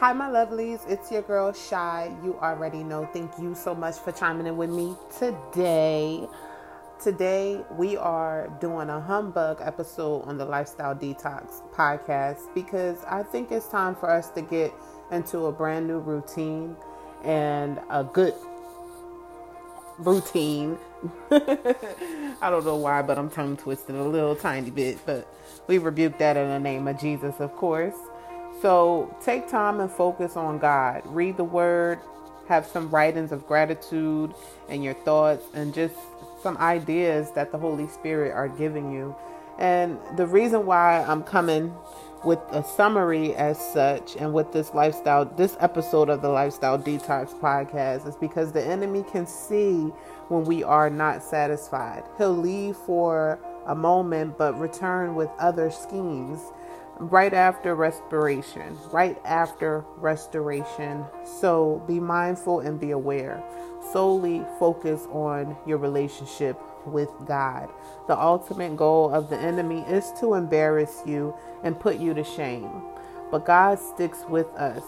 Hi, my lovelies. It's your girl, Shy. You already know. Thank you so much for chiming in with me today. Today, we are doing a humbug episode on the Lifestyle Detox podcast because I think it's time for us to get into a brand new routine and a good routine. I don't know why, but I'm tongue twisted a little tiny bit, but we rebuke that in the name of Jesus, of course. So take time and focus on God. Read the word, have some writings of gratitude and your thoughts, and just some ideas that the Holy Spirit are giving you. And the reason why I'm coming with a summary as such and with this lifestyle, this episode of the Lifestyle Detox podcast is because the enemy can see when we are not satisfied. He'll leave for a moment but return with other schemes right after respiration, right after restoration. So be mindful and be aware. Solely focus on your relationship with God. The ultimate goal of the enemy is to embarrass you and put you to shame. But God sticks with us.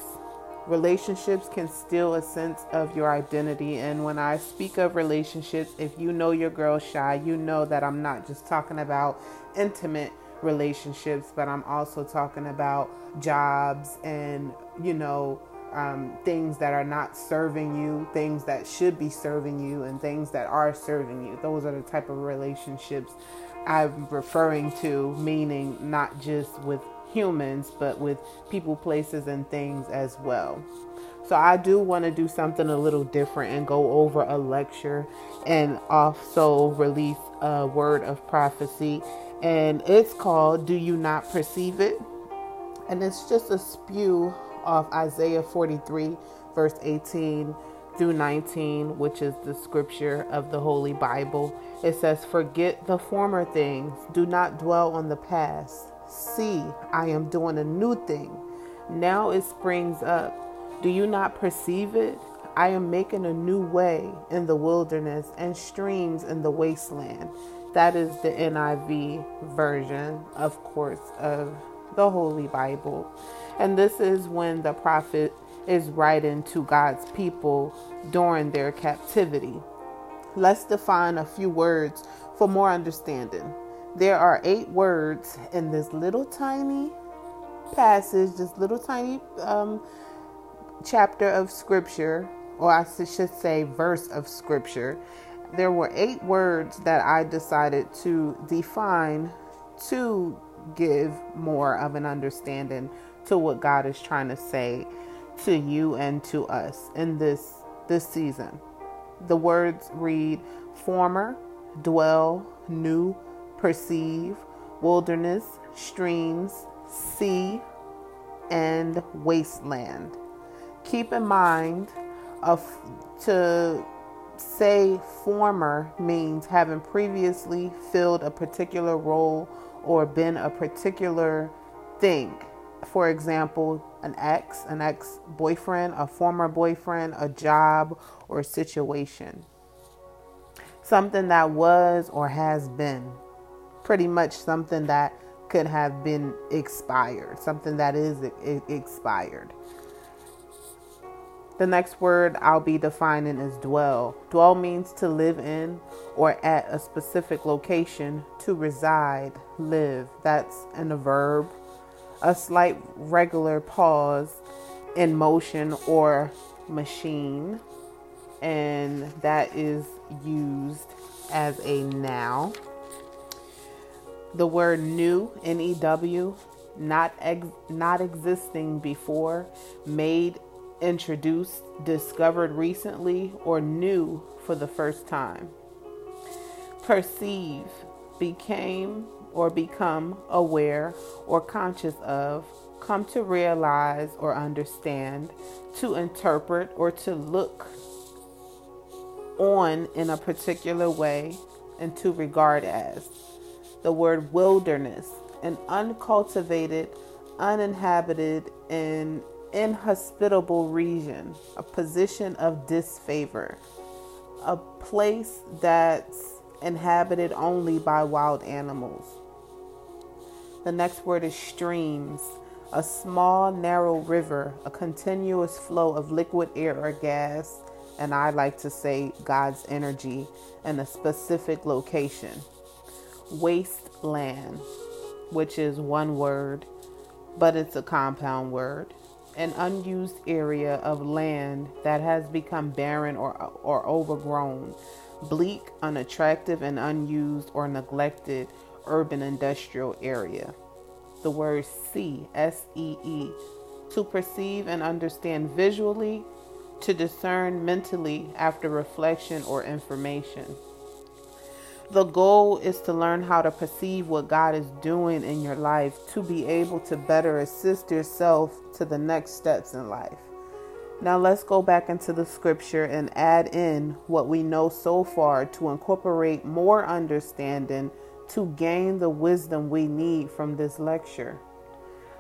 Relationships can steal a sense of your identity. And when I speak of relationships, if you know your girl shy, you know that I'm not just talking about intimate relationships, but I'm also talking about jobs and, you know, um, things that are not serving you, things that should be serving you, and things that are serving you. Those are the type of relationships I'm referring to, meaning not just with humans, but with people, places, and things as well. So I do want to do something a little different and go over a lecture and also release a word of prophecy and it's called Do You Not Perceive It? And it's just a spew of Isaiah 43, verse 18 through 19, which is the scripture of the Holy Bible. It says, Forget the former things, do not dwell on the past. See, I am doing a new thing. Now it springs up. Do you not perceive it? I am making a new way in the wilderness and streams in the wasteland. That is the NIV version, of course, of the Holy Bible. And this is when the prophet is writing to God's people during their captivity. Let's define a few words for more understanding. There are eight words in this little tiny passage, this little tiny um, chapter of scripture, or I should say, verse of scripture there were eight words that I decided to define to give more of an understanding to what God is trying to say to you and to us in this this season. The words read former, dwell, new, perceive, wilderness, streams, sea, and wasteland. Keep in mind of to say former means having previously filled a particular role or been a particular thing. For example, an ex, an ex boyfriend, a former boyfriend, a job, or situation. Something that was or has been. Pretty much something that could have been expired, something that is expired. The next word I'll be defining is dwell. Dwell means to live in or at a specific location, to reside, live. That's in a verb. A slight regular pause in motion or machine, and that is used as a noun. The word new, N E W, not ex- not existing before, made introduced, discovered recently, or new for the first time. Perceive, became or become aware or conscious of, come to realize or understand, to interpret or to look on in a particular way, and to regard as. The word wilderness, an uncultivated, uninhabited, and inhospitable region, a position of disfavor, a place that's inhabited only by wild animals. The next word is streams, a small, narrow river, a continuous flow of liquid air or gas, and I like to say God's energy in a specific location. Wasteland, which is one word, but it's a compound word. An unused area of land that has become barren or, or overgrown, bleak, unattractive, and unused or neglected urban industrial area. The word see, S E E, to perceive and understand visually, to discern mentally after reflection or information. The goal is to learn how to perceive what God is doing in your life to be able to better assist yourself to the next steps in life. Now let's go back into the scripture and add in what we know so far to incorporate more understanding to gain the wisdom we need from this lecture.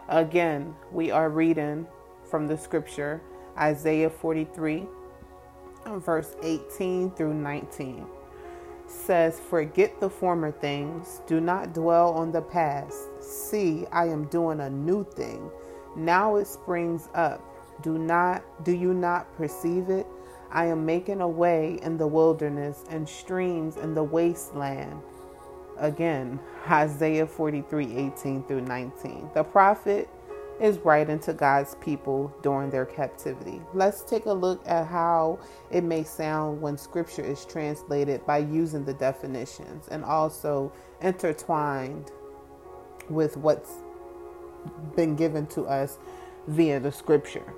Again, we are reading from the scripture Isaiah 43, verse 18 through 19. Says, Forget the former things, do not dwell on the past. See, I am doing a new thing. Now it springs up. Do not do you not perceive it? I am making a way in the wilderness and streams in the wasteland. Again, Isaiah 43 18 through 19. The prophet is writing to God's people during their captivity. Let's take a look at how it may sound when scripture is translated by using the definitions and also intertwined with what's been given to us via the scripture.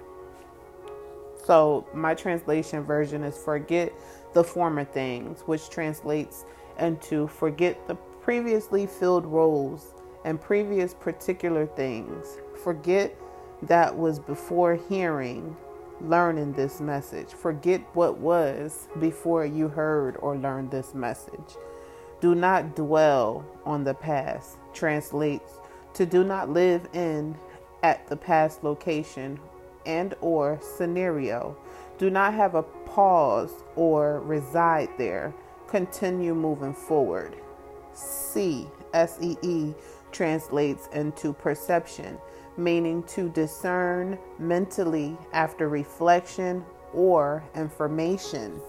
So, my translation version is forget the former things, which translates into forget the previously filled roles and previous particular things. Forget that was before hearing, learning this message. Forget what was before you heard or learned this message. Do not dwell on the past. Translates to do not live in at the past location and or scenario. Do not have a pause or reside there. Continue moving forward. See, S E E translates into perception, meaning to discern mentally after reflection or information.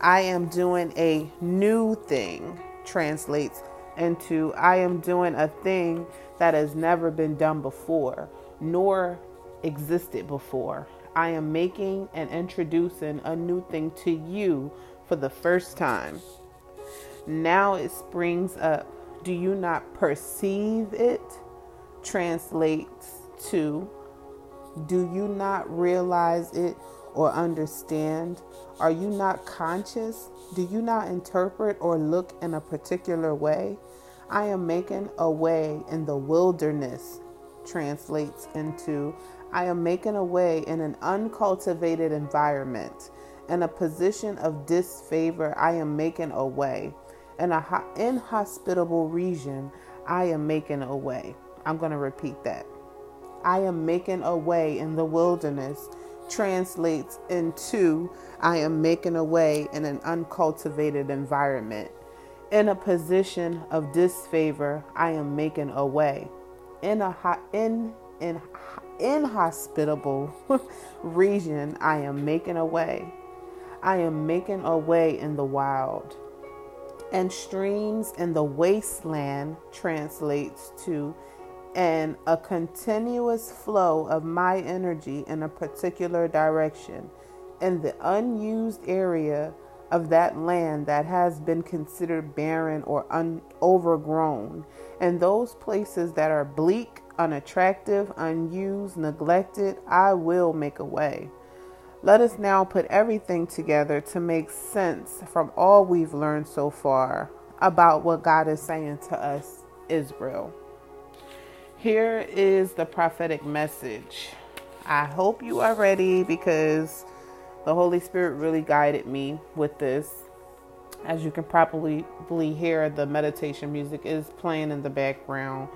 I am doing a new thing translates into I am doing a thing that has never been done before, nor existed before. I am making and introducing a new thing to you for the first time. Now it springs up. Do you not perceive it? Translates to Do you not realize it or understand? Are you not conscious? Do you not interpret or look in a particular way? I am making a way in the wilderness. Translates into I am making a way in an uncultivated environment. In a position of disfavor, I am making a way in an inhospitable region, I am making a way. I'm going to repeat that. I am making a way in the wilderness translates into I am making a way in an uncultivated environment. In a position of disfavor, I am making a way. In a in in inhospitable region, I am making a way. I am making a way in the wild and streams in the wasteland translates to and a continuous flow of my energy in a particular direction in the unused area of that land that has been considered barren or un- overgrown, and those places that are bleak, unattractive, unused, neglected, I will make a way. Let us now put everything together to make sense from all we've learned so far about what God is saying to us, Israel. Here is the prophetic message. I hope you are ready because the Holy Spirit really guided me with this. As you can probably hear, the meditation music is playing in the background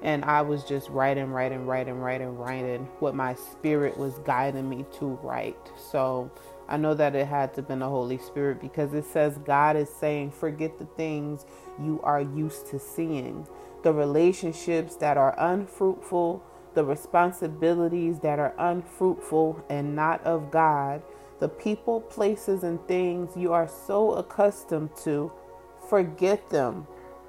and I was just writing, writing, writing, writing, writing what my spirit was guiding me to write. So I know that it had to have been the Holy Spirit because it says God is saying, forget the things you are used to seeing, the relationships that are unfruitful, the responsibilities that are unfruitful and not of God, the people, places, and things you are so accustomed to, forget them.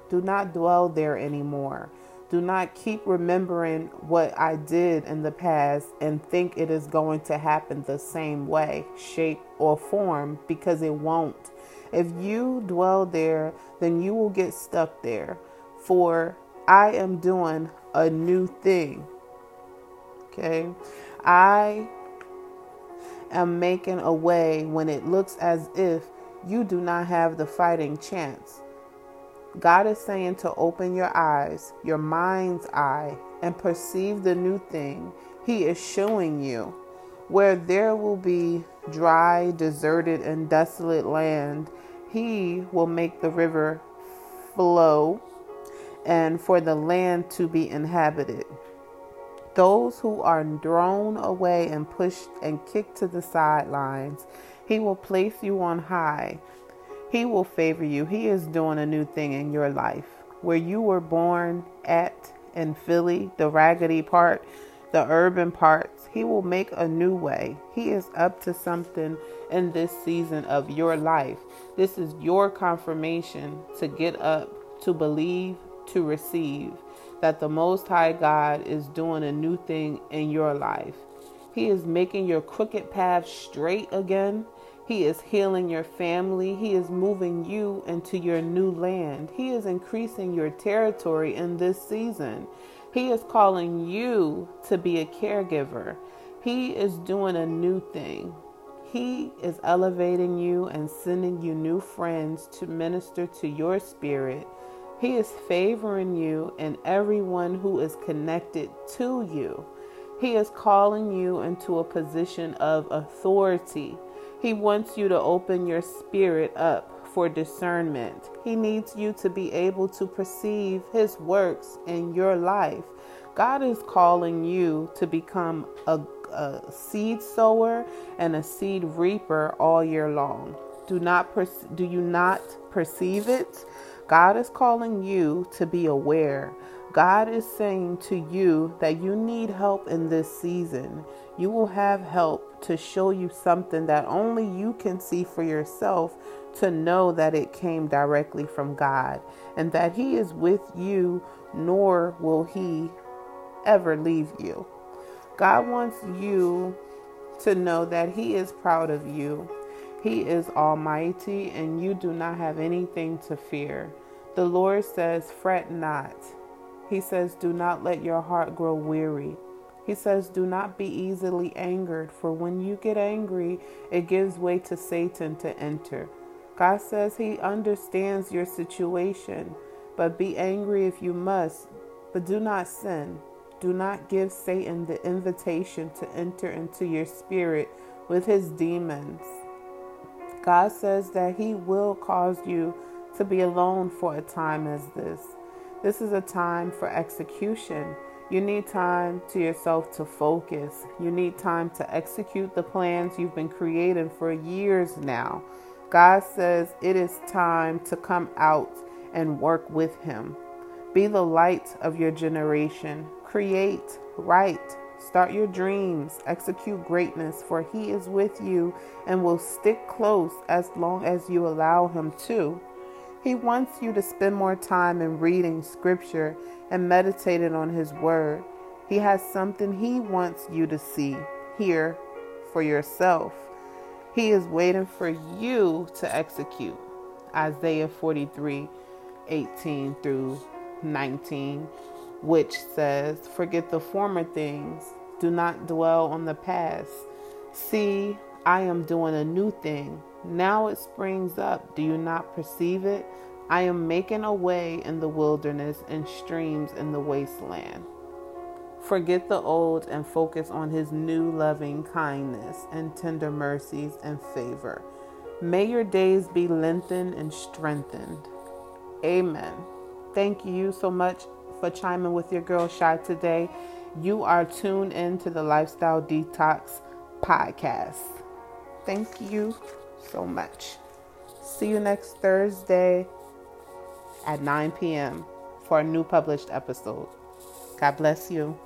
Do not dwell there anymore. Do not keep remembering what I did in the past and think it is going to happen the same way, shape, or form because it won't. If you dwell there, then you will get stuck there. For I am doing a new thing. Okay? I am making a way when it looks as if you do not have the fighting chance. God is saying to open your eyes, your mind's eye, and perceive the new thing He is showing you. Where there will be dry, deserted, and desolate land, He will make the river flow and for the land to be inhabited. Those who are thrown away and pushed and kicked to the sidelines, He will place you on high he will favor you. He is doing a new thing in your life. Where you were born at in Philly, the raggedy part, the urban parts, He will make a new way. He is up to something in this season of your life. This is your confirmation to get up, to believe, to receive that the Most High God is doing a new thing in your life. He is making your crooked path straight again. He is healing your family. He is moving you into your new land. He is increasing your territory in this season. He is calling you to be a caregiver. He is doing a new thing. He is elevating you and sending you new friends to minister to your spirit. He is favoring you and everyone who is connected to you. He is calling you into a position of authority. He wants you to open your spirit up for discernment. He needs you to be able to perceive His works in your life. God is calling you to become a, a seed sower and a seed reaper all year long. Do not per- do you not perceive it? God is calling you to be aware. God is saying to you that you need help in this season. You will have help to show you something that only you can see for yourself to know that it came directly from God and that He is with you, nor will He ever leave you. God wants you to know that He is proud of you. He is almighty, and you do not have anything to fear. The Lord says, Fret not. He says, Do not let your heart grow weary. He says, Do not be easily angered, for when you get angry, it gives way to Satan to enter. God says He understands your situation, but be angry if you must, but do not sin. Do not give Satan the invitation to enter into your spirit with his demons. God says that He will cause you to be alone for a time as this. This is a time for execution. You need time to yourself to focus. You need time to execute the plans you've been creating for years now. God says it is time to come out and work with Him. Be the light of your generation. Create, write, start your dreams, execute greatness, for He is with you and will stick close as long as you allow Him to. He wants you to spend more time in reading scripture and meditating on His Word. He has something He wants you to see, hear for yourself. He is waiting for you to execute. Isaiah 43 18 through 19, which says, Forget the former things, do not dwell on the past. See, I am doing a new thing. Now it springs up. Do you not perceive it? I am making a way in the wilderness and streams in the wasteland. Forget the old and focus on his new loving kindness and tender mercies and favor. May your days be lengthened and strengthened. Amen. Thank you so much for chiming with your girl Shy today. You are tuned in to the Lifestyle Detox podcast. Thank you so much. See you next Thursday at 9 p.m. for a new published episode. God bless you.